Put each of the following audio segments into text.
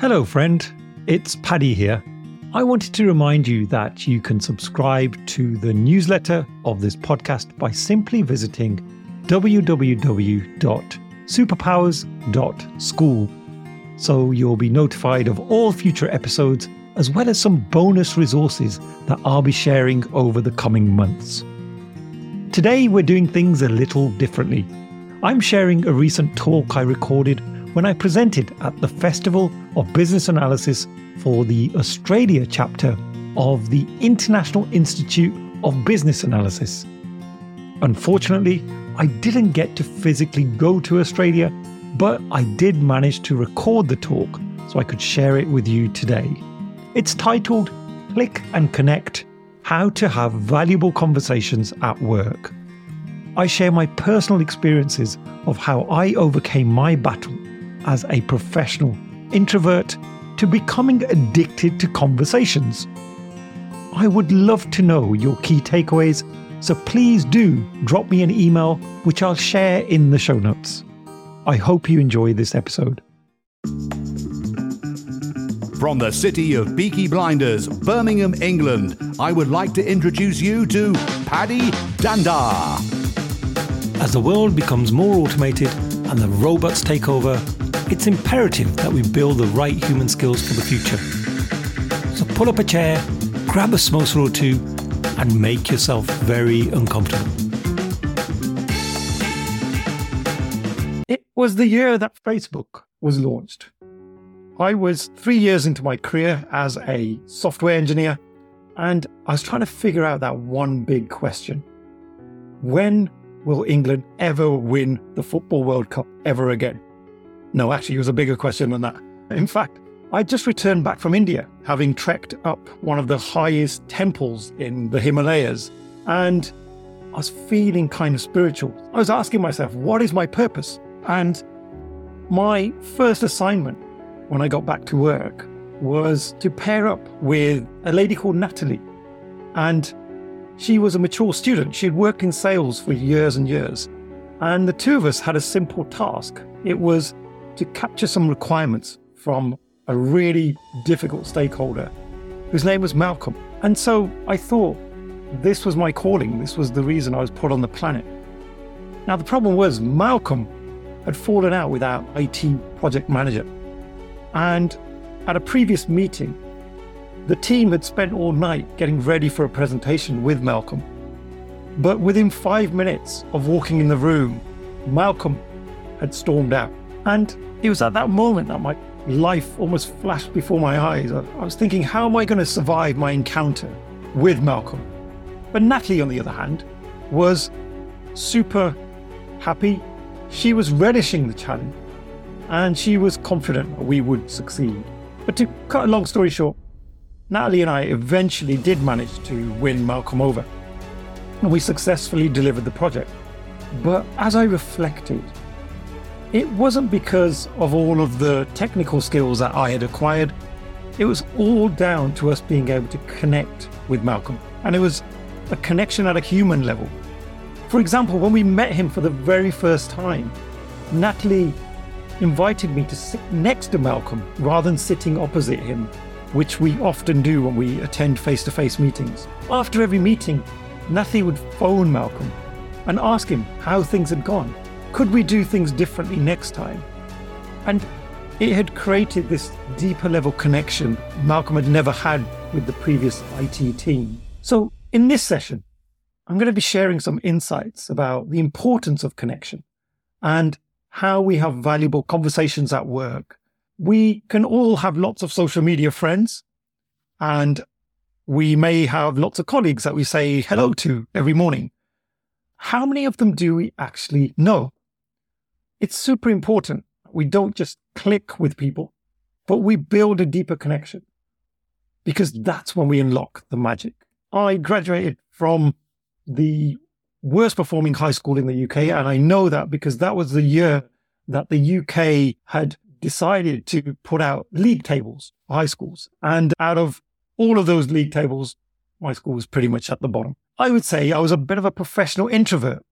Hello, friend. It's Paddy here. I wanted to remind you that you can subscribe to the newsletter of this podcast by simply visiting www.superpowers.school. So you'll be notified of all future episodes as well as some bonus resources that I'll be sharing over the coming months. Today, we're doing things a little differently. I'm sharing a recent talk I recorded when I presented at the Festival of Business Analysis for the Australia chapter of the International Institute of Business Analysis. Unfortunately, I didn't get to physically go to Australia, but I did manage to record the talk so I could share it with you today. It's titled Click and Connect How to Have Valuable Conversations at Work. I share my personal experiences of how I overcame my battle as a professional introvert to becoming addicted to conversations. I would love to know your key takeaways, so please do drop me an email, which I'll share in the show notes. I hope you enjoy this episode. From the city of Peaky Blinders, Birmingham, England, I would like to introduce you to Paddy Dhanda. As the world becomes more automated and the robots take over, it's imperative that we build the right human skills for the future. So pull up a chair, grab a samosa or two, and make yourself very uncomfortable. It was the year that Facebook was launched. I was three years into my career as a software engineer, and I was trying to figure out that one big question When will England ever win the Football World Cup ever again? No, actually, it was a bigger question than that. In fact, I just returned back from India, having trekked up one of the highest temples in the Himalayas, and I was feeling kind of spiritual. I was asking myself, what is my purpose? And my first assignment when I got back to work was to pair up with a lady called Natalie. And she was a mature student. She had worked in sales for years and years. And the two of us had a simple task it was to capture some requirements from a really difficult stakeholder whose name was Malcolm. And so I thought this was my calling, this was the reason I was put on the planet. Now, the problem was Malcolm had fallen out with our IT project manager. And at a previous meeting, the team had spent all night getting ready for a presentation with Malcolm. But within five minutes of walking in the room, Malcolm had stormed out. And it was at that moment that my life almost flashed before my eyes. I, was thinking, how am I going to survive my encounter with Malcolm? But Natalie, on the other hand, was super happy. She was relishing the challenge and she was confident we would succeed. But to cut a long story short, Natalie and I eventually did manage to win Malcolm over, and we successfully delivered the project. But as I reflected, it wasn't because of all of the technical skills that I had acquired. It was all down to us being able to connect with Malcolm. And it was a connection at a human level. For example, when we met him for the very first time, Natalie invited me to sit next to Malcolm rather than sitting opposite him, which we often do when we attend face to face meetings. After every meeting, Natalie would phone Malcolm and ask him how things had gone. Could we do things differently next time? And it had created this deeper level connection Malcolm had never had with the previous IT team. So, in this session, I'm going to be sharing some insights about the importance of connection and how we have valuable conversations at work. We can all have lots of social media friends and we may have lots of colleagues that we say hello to every morning. How many of them do we actually know? It's super important. We don't just click with people, but we build a deeper connection because that's when we unlock the magic. I graduated from the worst performing high school in the UK. And I know that because that was the year that the UK had decided to put out league tables high schools. And out of all of those league tables, my school was pretty much at the bottom. I would say I was a bit of a professional introvert.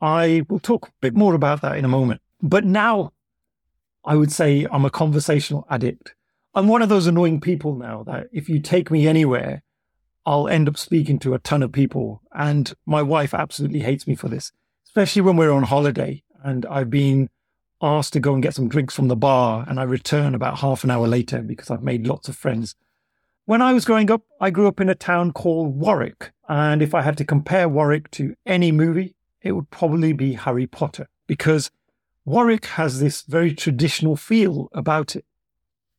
I will talk a bit more about that in a moment. But now I would say I'm a conversational addict. I'm one of those annoying people now that if you take me anywhere, I'll end up speaking to a ton of people. And my wife absolutely hates me for this, especially when we're on holiday and I've been asked to go and get some drinks from the bar and I return about half an hour later because I've made lots of friends. When I was growing up, I grew up in a town called Warwick. And if I had to compare Warwick to any movie, it would probably be Harry Potter because Warwick has this very traditional feel about it.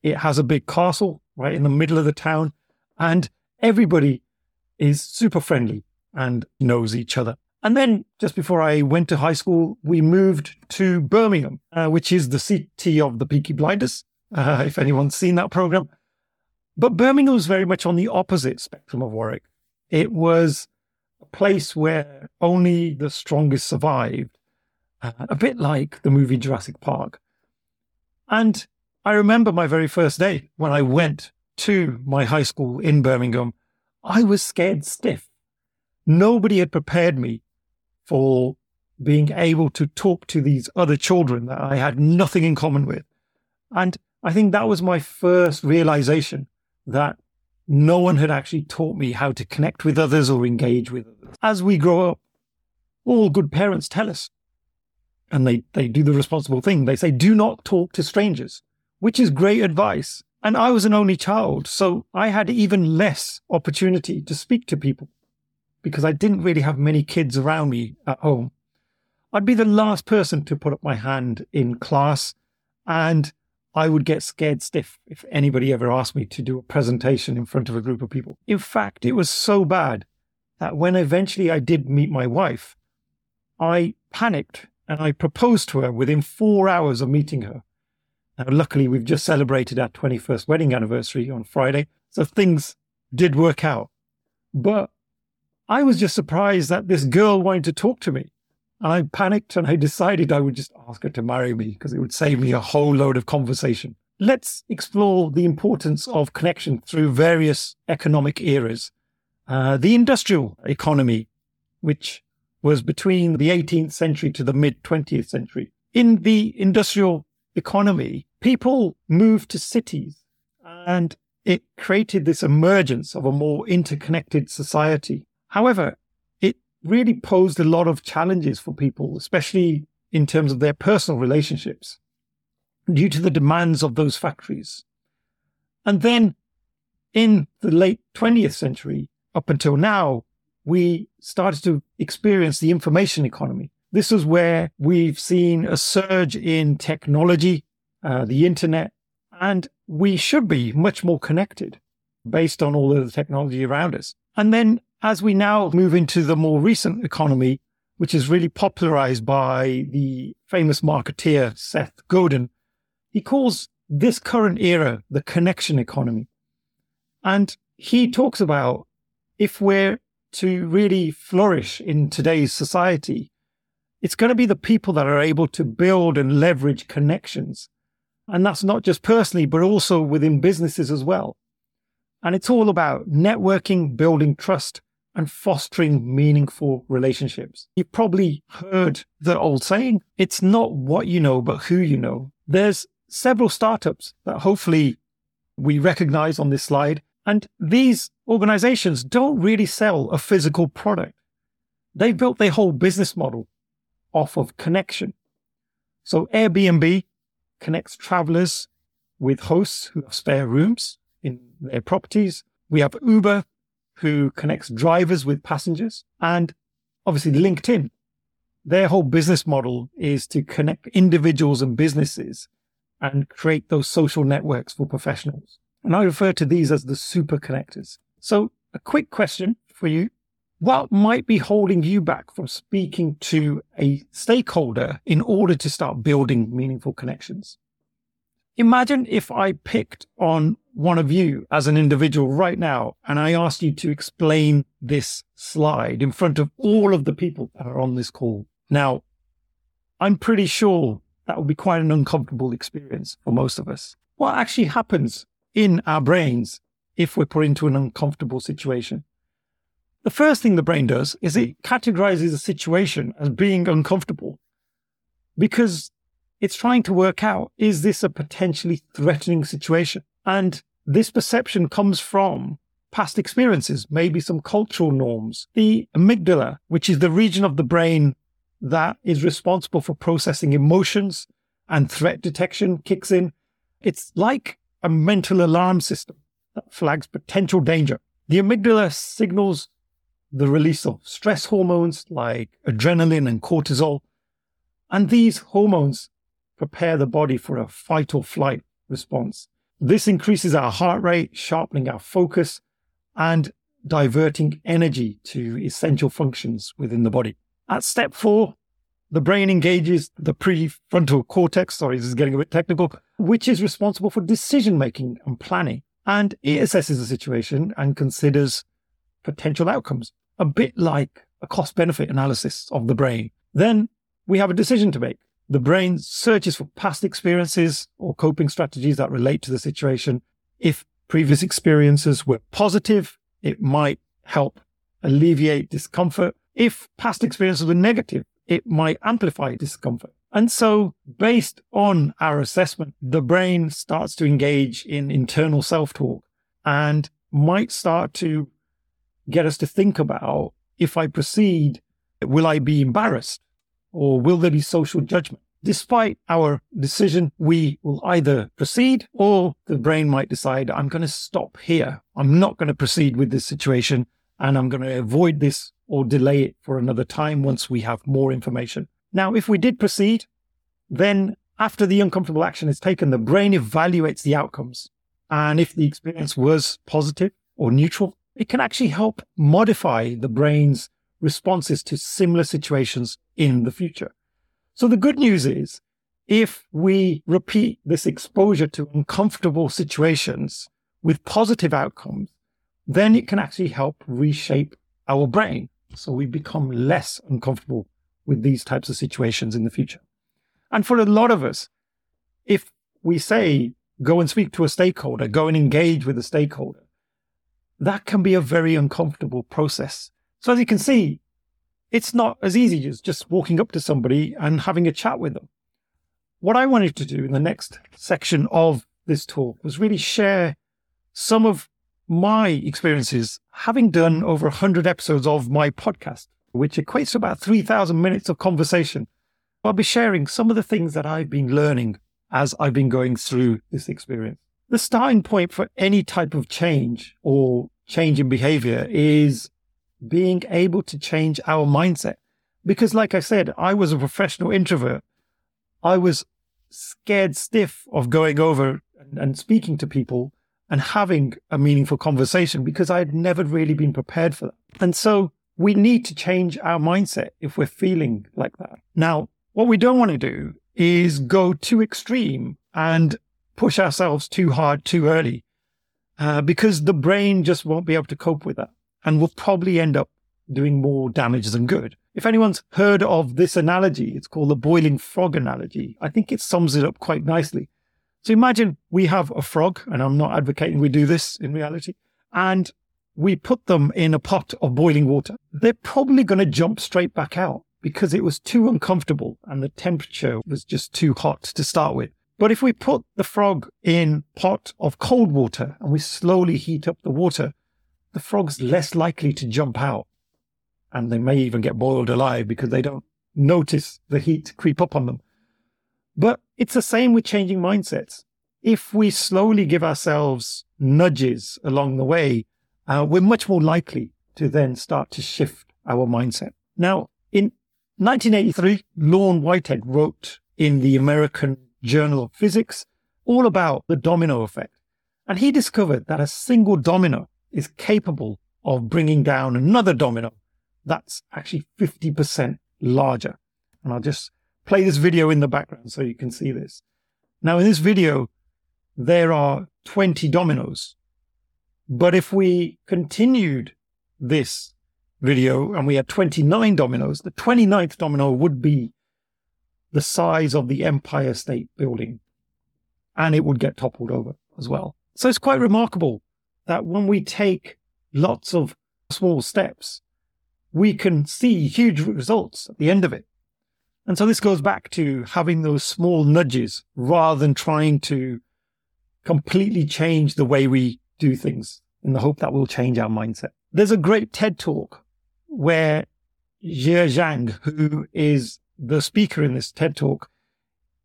It has a big castle right in the middle of the town and everybody is super friendly and knows each other. And then just before I went to high school, we moved to Birmingham, uh, which is the city of the Peaky Blinders, uh, if anyone's seen that program. But Birmingham was very much on the opposite spectrum of Warwick. It was place where only the strongest survived, uh, a bit like the movie Jurassic Park. And I remember my very first day when I went to my high school in Birmingham. I was scared stiff. Nobody had prepared me for being able to talk to these other children that I had nothing in common with. And I think that was my first realization that no one had actually taught me how to connect with others or engage with others. As we grow up, all good parents tell us, and they, they do the responsible thing. They say, do not talk to strangers, which is great advice. And I was an only child, so I had even less opportunity to speak to people because I didn't really have many kids around me at home. I'd be the last person to put up my hand in class, and I would get scared stiff if anybody ever asked me to do a presentation in front of a group of people. In fact, it was so bad that when eventually I did meet my wife, I panicked and I proposed to her within four hours of meeting her. Now, luckily, we've just celebrated our 21st wedding anniversary on Friday, so things did work out. But I was just surprised that this girl wanted to talk to me. And I panicked and I decided I would just ask her to marry me because it would save me a whole load of conversation. Let's explore the importance of connection through various economic eras. Uh, the industrial economy, which was between the 18th century to the mid 20th century. In the industrial economy, people moved to cities and it created this emergence of a more interconnected society. However, really posed a lot of challenges for people, especially in terms of their personal relationships, due to the demands of those factories. And then in the late 20th century, up until now, we started to experience the information economy. This is where we've seen a surge in technology, uh, the internet, and we should be much more connected based on all of the technology around us. And then as we now move into the more recent economy, which is really popularized by the famous marketeer Seth Godin, he calls this current era the connection economy. And he talks about if we're to really flourish in today's society, it's going to be the people that are able to build and leverage connections. And that's not just personally, but also within businesses as well. And it's all about networking, building trust, and fostering meaningful relationships. You've probably heard the old saying, it's not what you know, but who you know. There's several startups that hopefully we recognize on this slide. And these organizations don't really sell a physical product. They built their whole business model off of connection. So Airbnb connects travelers with hosts who have spare rooms in their properties. We have Uber who connects drivers with passengers, and obviously LinkedIn. Their whole business model is to connect individuals and businesses and create those social networks for professionals. And I refer to these as the super connectors. So a quick question for you. What might be holding you back from speaking to a stakeholder in order to start building meaningful connections? Imagine if I picked on one of you as an individual right now and I asked you to explain this slide in front of all of the people that are on this call. Now, I'm pretty sure that would be quite an uncomfortable experience for most of us. What actually happens in our brains if we're put into an uncomfortable situation? The first thing the brain does is it categorizes a situation as being uncomfortable because it's trying to work out is this a potentially threatening situation? And this perception comes from past experiences, maybe some cultural norms. The amygdala, which is the region of the brain that is responsible for processing emotions and threat detection, kicks in. It's like a mental alarm system that flags potential danger. The amygdala signals the release of stress hormones like adrenaline and cortisol. And these hormones prepare the body for a fight or flight response. This increases our heart rate, sharpening our focus, and diverting energy to essential functions within the body. At step four, the brain engages the prefrontal cortex. Sorry, this is getting a bit technical, which is responsible for decision making and planning. And it assesses the situation and considers potential outcomes, a bit like a cost benefit analysis of the brain. Then we have a decision to make. The brain searches for past experiences or coping strategies that relate to the situation. If previous experiences were positive, it might help alleviate discomfort. If past experiences were negative, it might amplify discomfort. And so, based on our assessment, the brain starts to engage in internal self talk and might start to get us to think about if I proceed, will I be embarrassed or will there be social judgment? Despite our decision, we will either proceed or the brain might decide, I'm going to stop here. I'm not going to proceed with this situation and I'm going to avoid this or delay it for another time once we have more information. Now, if we did proceed, then after the uncomfortable action is taken, the brain evaluates the outcomes. And if the experience was positive or neutral, it can actually help modify the brain's responses to similar situations in the future. So the good news is if we repeat this exposure to uncomfortable situations with positive outcomes, then it can actually help reshape our brain. So we become less uncomfortable with these types of situations in the future. And for a lot of us, if we say, go and speak to a stakeholder, go and engage with a stakeholder, that can be a very uncomfortable process. So as you can see, it's not as easy as just walking up to somebody and having a chat with them. What I wanted to do in the next section of this talk was really share some of my experiences having done over 100 episodes of my podcast, which equates to about 3,000 minutes of conversation. I'll be sharing some of the things that I've been learning as I've been going through this experience. The starting point for any type of change or change in behavior is being able to change our mindset. Because, like I said, I was a professional introvert. I was scared stiff of going over and speaking to people and having a meaningful conversation because I had never really been prepared for that. And so we need to change our mindset if we're feeling like that. Now, what we don't want to do is go too extreme and push ourselves too hard too early uh, because the brain just won't be able to cope with that and will probably end up doing more damage than good. If anyone's heard of this analogy, it's called the boiling frog analogy. I think it sums it up quite nicely. So imagine we have a frog, and I'm not advocating we do this in reality, and we put them in a pot of boiling water. They're probably going to jump straight back out because it was too uncomfortable and the temperature was just too hot to start with. But if we put the frog in pot of cold water and we slowly heat up the water, the frog's less likely to jump out. And they may even get boiled alive because they don't notice the heat creep up on them. But it's the same with changing mindsets. If we slowly give ourselves nudges along the way, uh, we're much more likely to then start to shift our mindset. Now, in 1983, Lorne Whitehead wrote in the American Journal of Physics all about the domino effect. And he discovered that a single domino is capable of bringing down another domino that's actually 50% larger. And I'll just play this video in the background so you can see this. Now, in this video, there are 20 dominoes. But if we continued this video and we had 29 dominoes, the 29th domino would be the size of the Empire State Building and it would get toppled over as well. So it's quite remarkable that when we take lots of small steps, we can see huge results at the end of it. And so this goes back to having those small nudges rather than trying to completely change the way we do things in the hope that will change our mindset. There's a great TED talk where Jia Jiang, who is the speaker in this TED talk,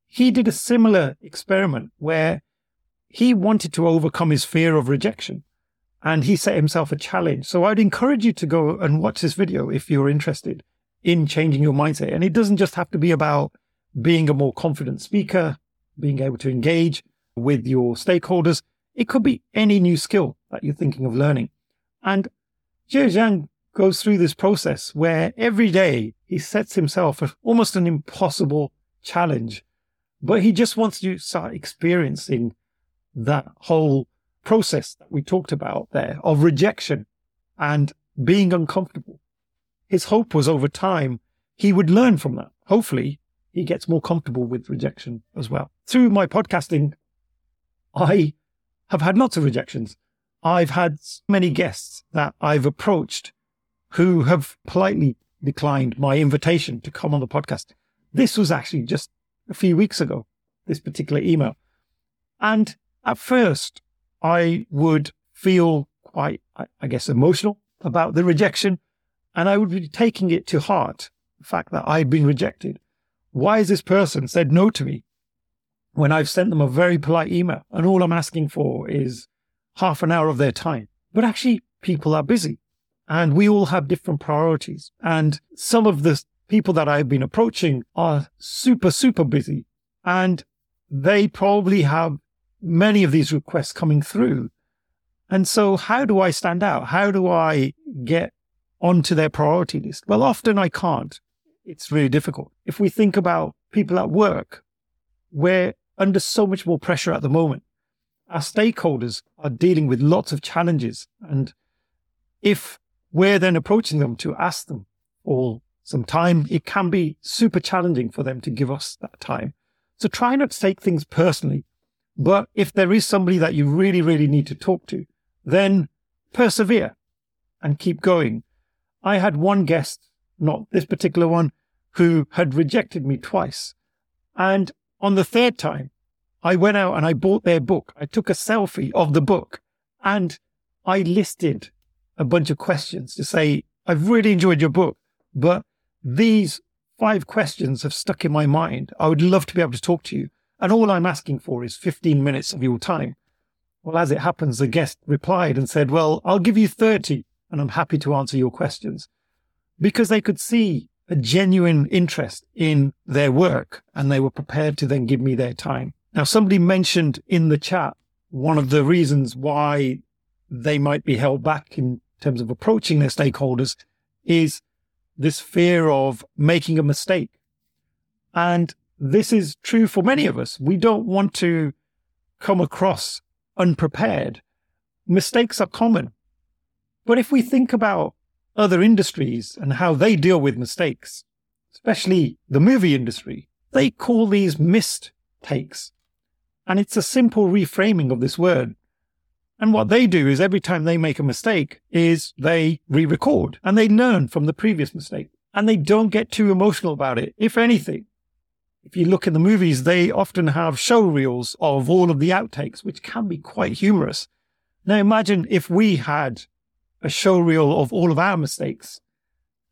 he did a similar experiment where he wanted to overcome his fear of rejection and he set himself a challenge. So I'd encourage you to go and watch this video if you're interested in changing your mindset. And it doesn't just have to be about being a more confident speaker, being able to engage with your stakeholders. It could be any new skill that you're thinking of learning. And Jia Jiang goes through this process where every day he sets himself almost an impossible challenge, but he just wants to start experiencing that whole process that we talked about there of rejection and being uncomfortable. His hope was over time he would learn from that. Hopefully, he gets more comfortable with rejection as well. Through my podcasting, I have had lots of rejections. I've had many guests that I've approached who have politely declined my invitation to come on the podcast. This was actually just a few weeks ago, this particular email. And at first, I would feel quite, I guess, emotional about the rejection. And I would be taking it to heart, the fact that I'd been rejected. Why has this person said no to me when I've sent them a very polite email and all I'm asking for is half an hour of their time? But actually, people are busy and we all have different priorities. And some of the people that I've been approaching are super, super busy and they probably have many of these requests coming through. And so how do I stand out? How do I get onto their priority list? Well, often I can't. It's really difficult. If we think about people at work, we're under so much more pressure at the moment. Our stakeholders are dealing with lots of challenges. And if we're then approaching them to ask them for some time, it can be super challenging for them to give us that time. So try not to take things personally. But if there is somebody that you really, really need to talk to, then persevere and keep going. I had one guest, not this particular one, who had rejected me twice. And on the third time, I went out and I bought their book. I took a selfie of the book and I listed a bunch of questions to say, I've really enjoyed your book, but these five questions have stuck in my mind. I would love to be able to talk to you. And all I'm asking for is 15 minutes of your time. Well, as it happens, the guest replied and said, well, I'll give you 30 and I'm happy to answer your questions because they could see a genuine interest in their work and they were prepared to then give me their time. Now, somebody mentioned in the chat one of the reasons why they might be held back in terms of approaching their stakeholders is this fear of making a mistake. And this is true for many of us. We don't want to come across unprepared. Mistakes are common. But if we think about other industries and how they deal with mistakes, especially the movie industry, they call these missed takes. And it's a simple reframing of this word. And what they do is every time they make a mistake is they re-record and they learn from the previous mistake and they don't get too emotional about it. If anything, if you look in the movies, they often have show reels of all of the outtakes, which can be quite humorous. Now imagine if we had a show reel of all of our mistakes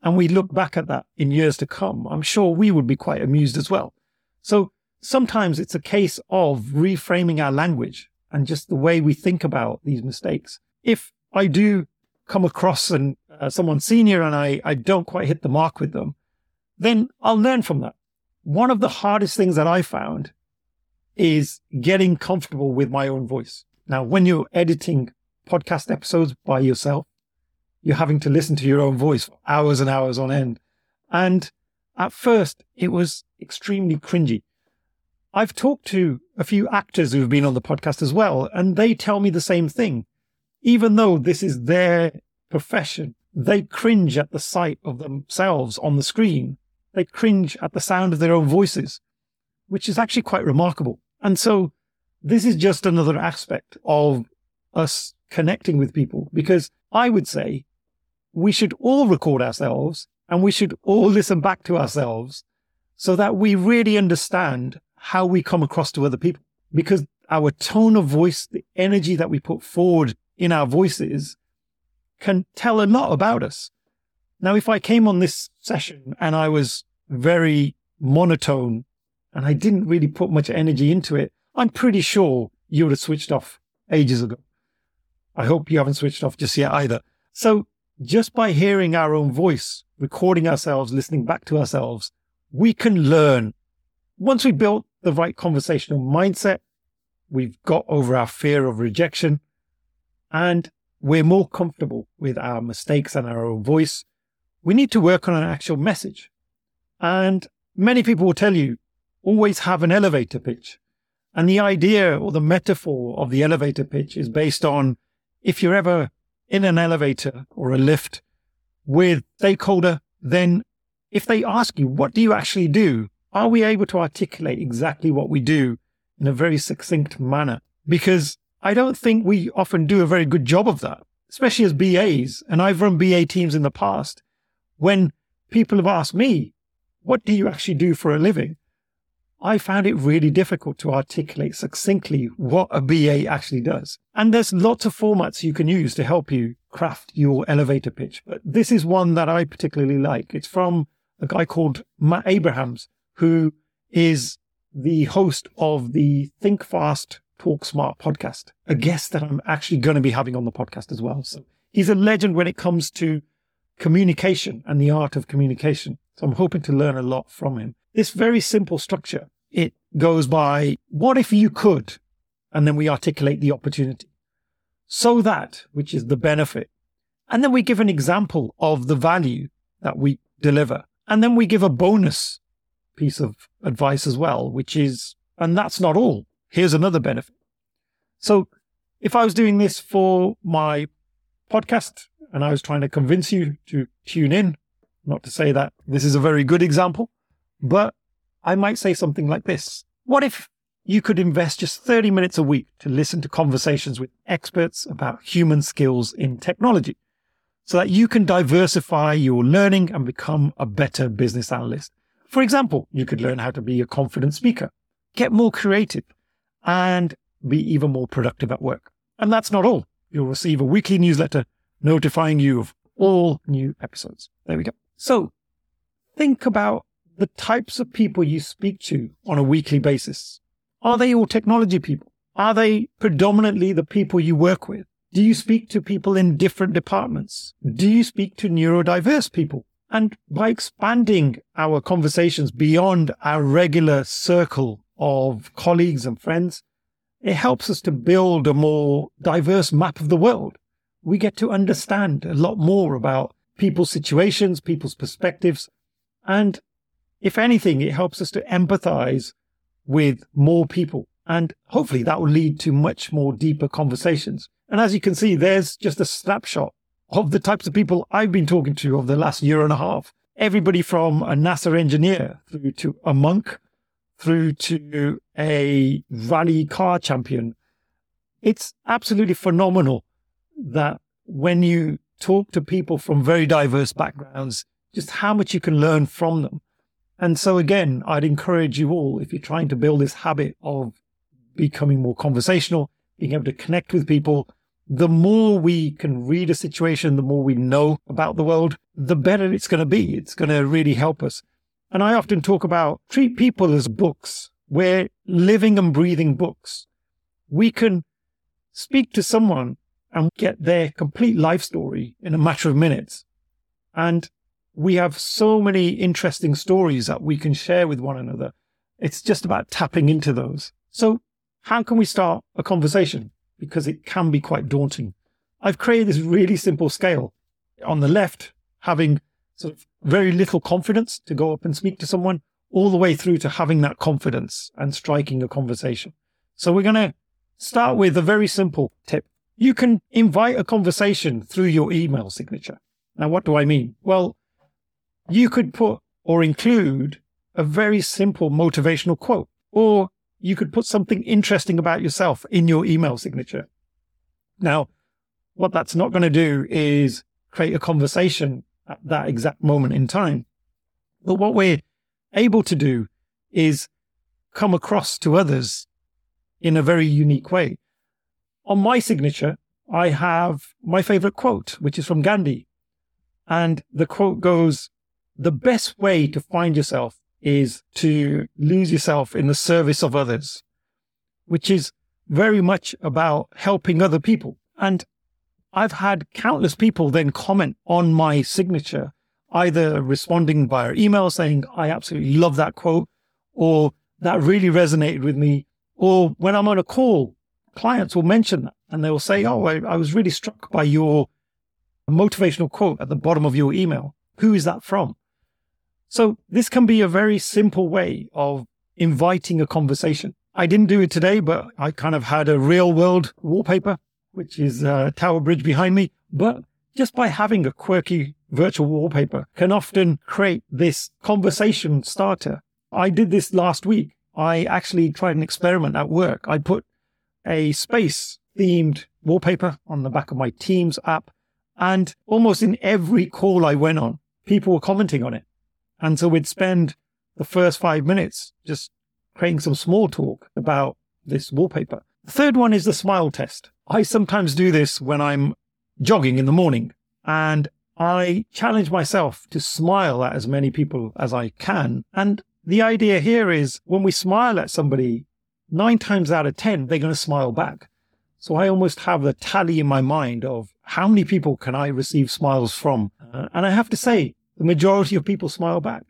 and we look back at that in years to come. I'm sure we would be quite amused as well. So sometimes it's a case of reframing our language and just the way we think about these mistakes. If I do come across and uh, someone senior and I, I don't quite hit the mark with them, then I'll learn from that one of the hardest things that I found is getting comfortable with my own voice. Now, when you're editing podcast episodes by yourself, you're having to listen to your own voice for hours and hours on end. And at first, it was extremely cringy. I've talked to a few actors who've been on the podcast as well, and they tell me the same thing. Even though this is their profession, they cringe at the sight of themselves on the screen they cringe at the sound of their own voices, which is actually quite remarkable. And so this is just another aspect of us connecting with people because I would say we should all record ourselves and we should all listen back to ourselves so that we really understand how we come across to other people. Because our tone of voice, the energy that we put forward in our voices can tell a lot about us. Now, if I came on this session and I was very monotone and I didn't really put much energy into it, I'm pretty sure you would have switched off ages ago. I hope you haven't switched off just yet either. So just by hearing our own voice, recording ourselves, listening back to ourselves, we can learn. Once we built the right conversational mindset, we've got over our fear of rejection and we're more comfortable with our mistakes and our own voice. We need to work on an actual message. And many people will tell you always have an elevator pitch. And the idea or the metaphor of the elevator pitch is based on if you're ever in an elevator or a lift with stakeholder, then if they ask you, what do you actually do? Are we able to articulate exactly what we do in a very succinct manner? Because I don't think we often do a very good job of that, especially as BAs. And I've run BA teams in the past when people have asked me, what do you actually do for a living? I found it really difficult to articulate succinctly what a BA actually does. And there's lots of formats you can use to help you craft your elevator pitch. But this is one that I particularly like. It's from a guy called Matt Abrahams, who is the host of the Think Fast, Talk Smart podcast, a guest that I'm actually going to be having on the podcast as well. So he's a legend when it comes to communication and the art of communication. So I'm hoping to learn a lot from him this very simple structure. It goes by what if you could? And then we articulate the opportunity. So that, which is the benefit. And then we give an example of the value that we deliver. And then we give a bonus piece of advice as well, which is, and that's not all. Here's another benefit. So if I was doing this for my podcast and I was trying to convince you to tune in, not to say that this is a very good example, but I might say something like this. What if you could invest just 30 minutes a week to listen to conversations with experts about human skills in technology so that you can diversify your learning and become a better business analyst? For example, you could learn how to be a confident speaker, get more creative, and be even more productive at work. And that's not all. You'll receive a weekly newsletter notifying you of all new episodes. There we go. So think about the types of people you speak to on a weekly basis. Are they all technology people? Are they predominantly the people you work with? Do you speak to people in different departments? Do you speak to neurodiverse people? And by expanding our conversations beyond our regular circle of colleagues and friends, it helps us to build a more diverse map of the world. We get to understand a lot more about people's situations, people's perspectives, and if anything, it helps us to empathize with more people. And hopefully that will lead to much more deeper conversations. And as you can see, there's just a snapshot of the types of people I've been talking to over the last year and a half. Everybody from a NASA engineer through to a monk, through to a rally car champion. It's absolutely phenomenal that when you talk to people from very diverse backgrounds, just how much you can learn from them. And so again, I'd encourage you all, if you're trying to build this habit of becoming more conversational, being able to connect with people, the more we can read a situation, the more we know about the world, the better it's going to be. It's going to really help us. And I often talk about treat people as books. We're living and breathing books. We can speak to someone and get their complete life story in a matter of minutes. And we have so many interesting stories that we can share with one another. It's just about tapping into those. So how can we start a conversation? Because it can be quite daunting. I've created this really simple scale. On the left, having sort of very little confidence to go up and speak to someone, all the way through to having that confidence and striking a conversation. So we're going to start with a very simple tip. You can invite a conversation through your email signature. Now, what do I mean? Well, you could put or include a very simple motivational quote, or you could put something interesting about yourself in your email signature. Now, what that's not going to do is create a conversation at that exact moment in time. But what we're able to do is come across to others in a very unique way. On my signature, I have my favorite quote, which is from Gandhi. And the quote goes, the best way to find yourself is to lose yourself in the service of others, which is very much about helping other people. And I've had countless people then comment on my signature, either responding via email saying, I absolutely love that quote, or that really resonated with me. Or when I'm on a call, clients will mention that and they will say, Oh, I, I was really struck by your motivational quote at the bottom of your email. Who is that from? So this can be a very simple way of inviting a conversation. I didn't do it today, but I kind of had a real world wallpaper, which is uh, Tower Bridge behind me. But just by having a quirky virtual wallpaper can often create this conversation starter. I did this last week. I actually tried an experiment at work. I put a space themed wallpaper on the back of my Teams app. And almost in every call I went on, people were commenting on it. And so we'd spend the first five minutes just creating some small talk about this wallpaper. The third one is the smile test. I sometimes do this when I'm jogging in the morning and I challenge myself to smile at as many people as I can. And the idea here is when we smile at somebody, nine times out of 10, they're going to smile back. So I almost have a tally in my mind of how many people can I receive smiles from? Uh, and I have to say, the majority of people smile back.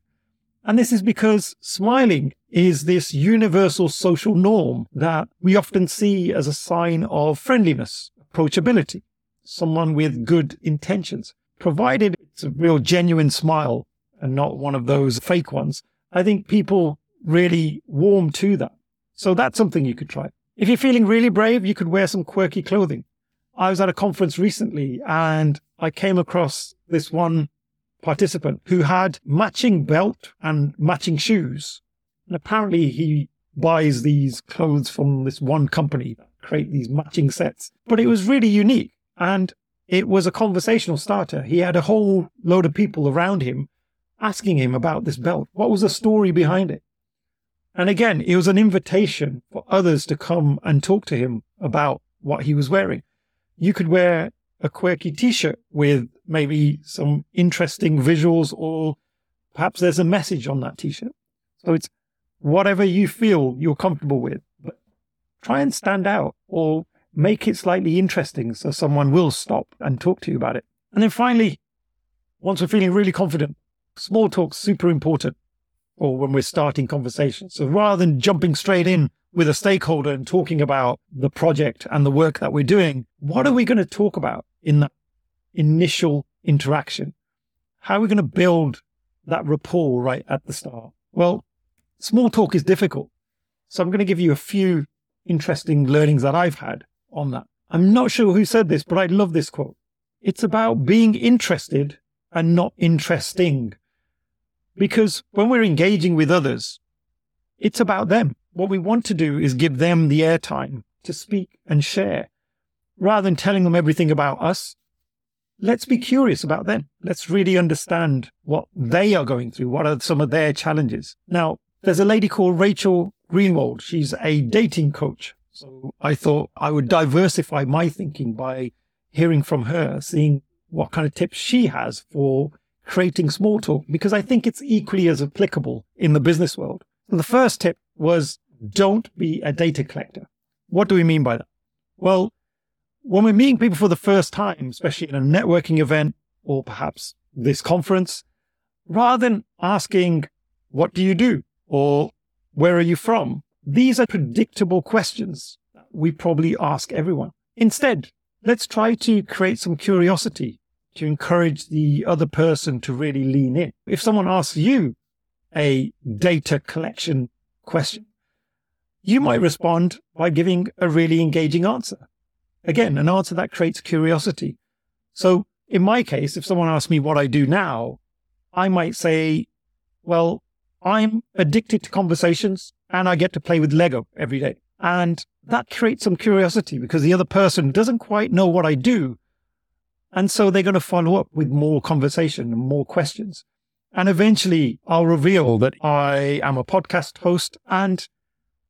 And this is because smiling is this universal social norm that we often see as a sign of friendliness, approachability, someone with good intentions. Provided it's a real genuine smile and not one of those fake ones, I think people really warm to that. So that's something you could try. If you're feeling really brave, you could wear some quirky clothing. I was at a conference recently and I came across this one participant who had matching belt and matching shoes. And apparently he buys these clothes from this one company that create these matching sets. But it was really unique and it was a conversational starter. He had a whole load of people around him asking him about this belt. What was the story behind it? And again, it was an invitation for others to come and talk to him about what he was wearing. You could wear a quirky t-shirt with maybe some interesting visuals or perhaps there's a message on that t-shirt. So it's whatever you feel you're comfortable with, but try and stand out or make it slightly interesting so someone will stop and talk to you about it. And then finally, once we're feeling really confident, small talk's super important or when we're starting conversations. So rather than jumping straight in with a stakeholder and talking about the project and the work that we're doing, what are we going to talk about in that initial interaction? How are we going to build that rapport right at the start? Well, small talk is difficult. So I'm going to give you a few interesting learnings that I've had on that. I'm not sure who said this, but I love this quote. It's about being interested and not interesting. Because when we're engaging with others, it's about them. What we want to do is give them the airtime to speak and share. Rather than telling them everything about us, let's be curious about them. Let's really understand what they are going through. What are some of their challenges? Now, there's a lady called Rachel Greenwald. She's a dating coach. So I thought I would diversify my thinking by hearing from her, seeing what kind of tips she has for creating small talk because I think it's equally as applicable in the business world. The first tip was don't be a data collector. What do we mean by that? Well, when we're meeting people for the first time, especially in a networking event or perhaps this conference, rather than asking, what do you do? Or where are you from? These are predictable questions we probably ask everyone. Instead, let's try to create some curiosity to encourage the other person to really lean in. If someone asks you a data collection question, you might respond by giving a really engaging answer. Again, an answer that creates curiosity. So in my case, if someone asks me what I do now, I might say, well, I'm addicted to conversations and I get to play with Lego every day. And that creates some curiosity because the other person doesn't quite know what I do, and so they're going to follow up with more conversation and more questions. And eventually I'll reveal that I am a podcast host and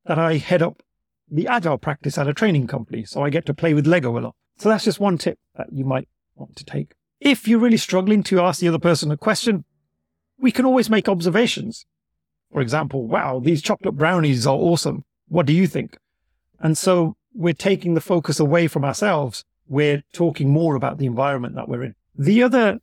that I head up the agile practice at a training company. So I get to play with Lego a lot. So that's just one tip that you might want to take. If you're really struggling to ask the other person a question, we can always make observations. For example, wow, these chocolate brownies are awesome. What do you think? And so we're taking the focus away from ourselves. We're talking more about the environment that we're in. The other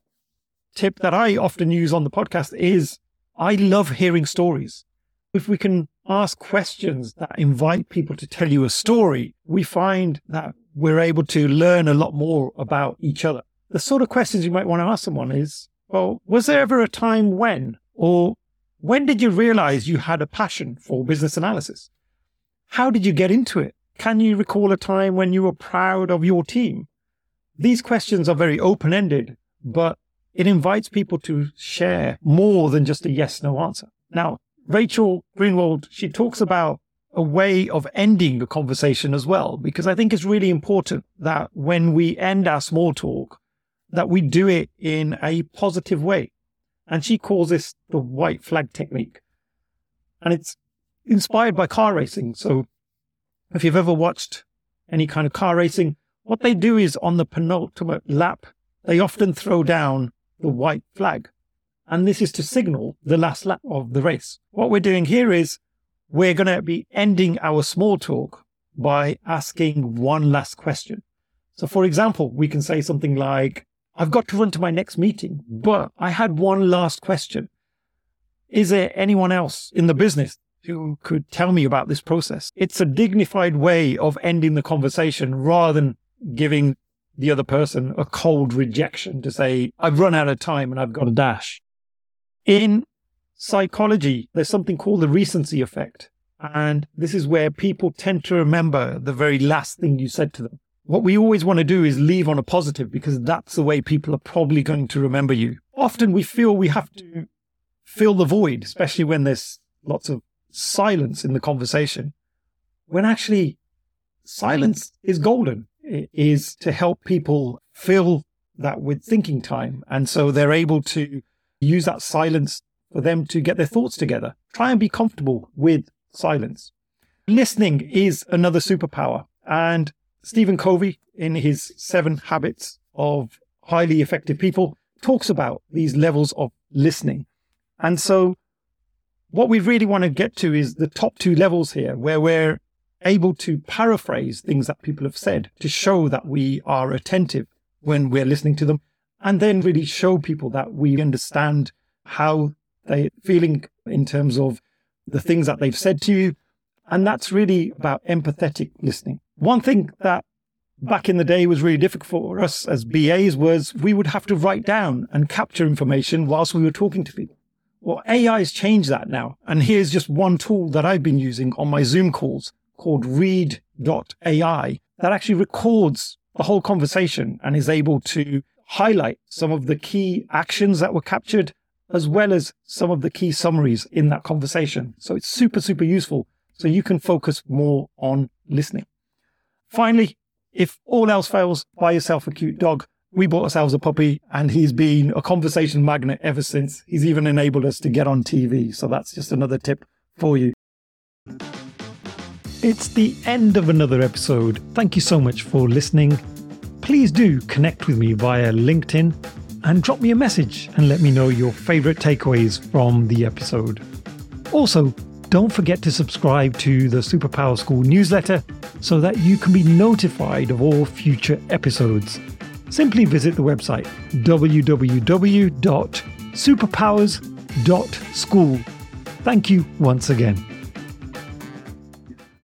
tip that I often use on the podcast is I love hearing stories. If we can ask questions that invite people to tell you a story, we find that we're able to learn a lot more about each other. The sort of questions you might want to ask someone is, well, was there ever a time when, or when did you realize you had a passion for business analysis? How did you get into it? Can you recall a time when you were proud of your team? These questions are very open ended, but it invites people to share more than just a yes no answer. Now, Rachel Greenwald, she talks about a way of ending the conversation as well, because I think it's really important that when we end our small talk, that we do it in a positive way. And she calls this the white flag technique. And it's inspired by car racing. So if you've ever watched any kind of car racing, what they do is on the penultimate lap, they often throw down the white flag. And this is to signal the last lap of the race. What we're doing here is we're going to be ending our small talk by asking one last question. So, for example, we can say something like, I've got to run to my next meeting, but I had one last question. Is there anyone else in the business who could tell me about this process? It's a dignified way of ending the conversation rather than giving the other person a cold rejection to say, I've run out of time and I've got a dash. In psychology, there's something called the recency effect. And this is where people tend to remember the very last thing you said to them. What we always want to do is leave on a positive because that's the way people are probably going to remember you. Often we feel we have to fill the void, especially when there's lots of silence in the conversation, when actually silence is golden is to help people fill that with thinking time. And so they're able to use that silence for them to get their thoughts together. Try and be comfortable with silence. Listening is another superpower. And Stephen Covey, in his seven habits of highly effective people, talks about these levels of listening. And so what we really want to get to is the top two levels here, where we're able to paraphrase things that people have said to show that we are attentive when we're listening to them, and then really show people that we understand how they're feeling in terms of the things that they've said to you. And that's really about empathetic listening. One thing that back in the day was really difficult for us as BAs was we would have to write down and capture information whilst we were talking to people. Well, AI has changed that now. And here's just one tool that I've been using on my Zoom calls called read.ai that actually records the whole conversation and is able to highlight some of the key actions that were captured as well as some of the key summaries in that conversation. So it's super, super useful. So you can focus more on listening. Finally, if all else fails, buy yourself a cute dog. We bought ourselves a puppy and he's been a conversation magnet ever since. He's even enabled us to get on TV. So that's just another tip for you. It's the end of another episode. Thank you so much for listening. Please do connect with me via LinkedIn and drop me a message and let me know your favorite takeaways from the episode. Also, don't forget to subscribe to the Superpower School newsletter so that you can be notified of all future episodes. Simply visit the website www.superpowers.school. Thank you once again.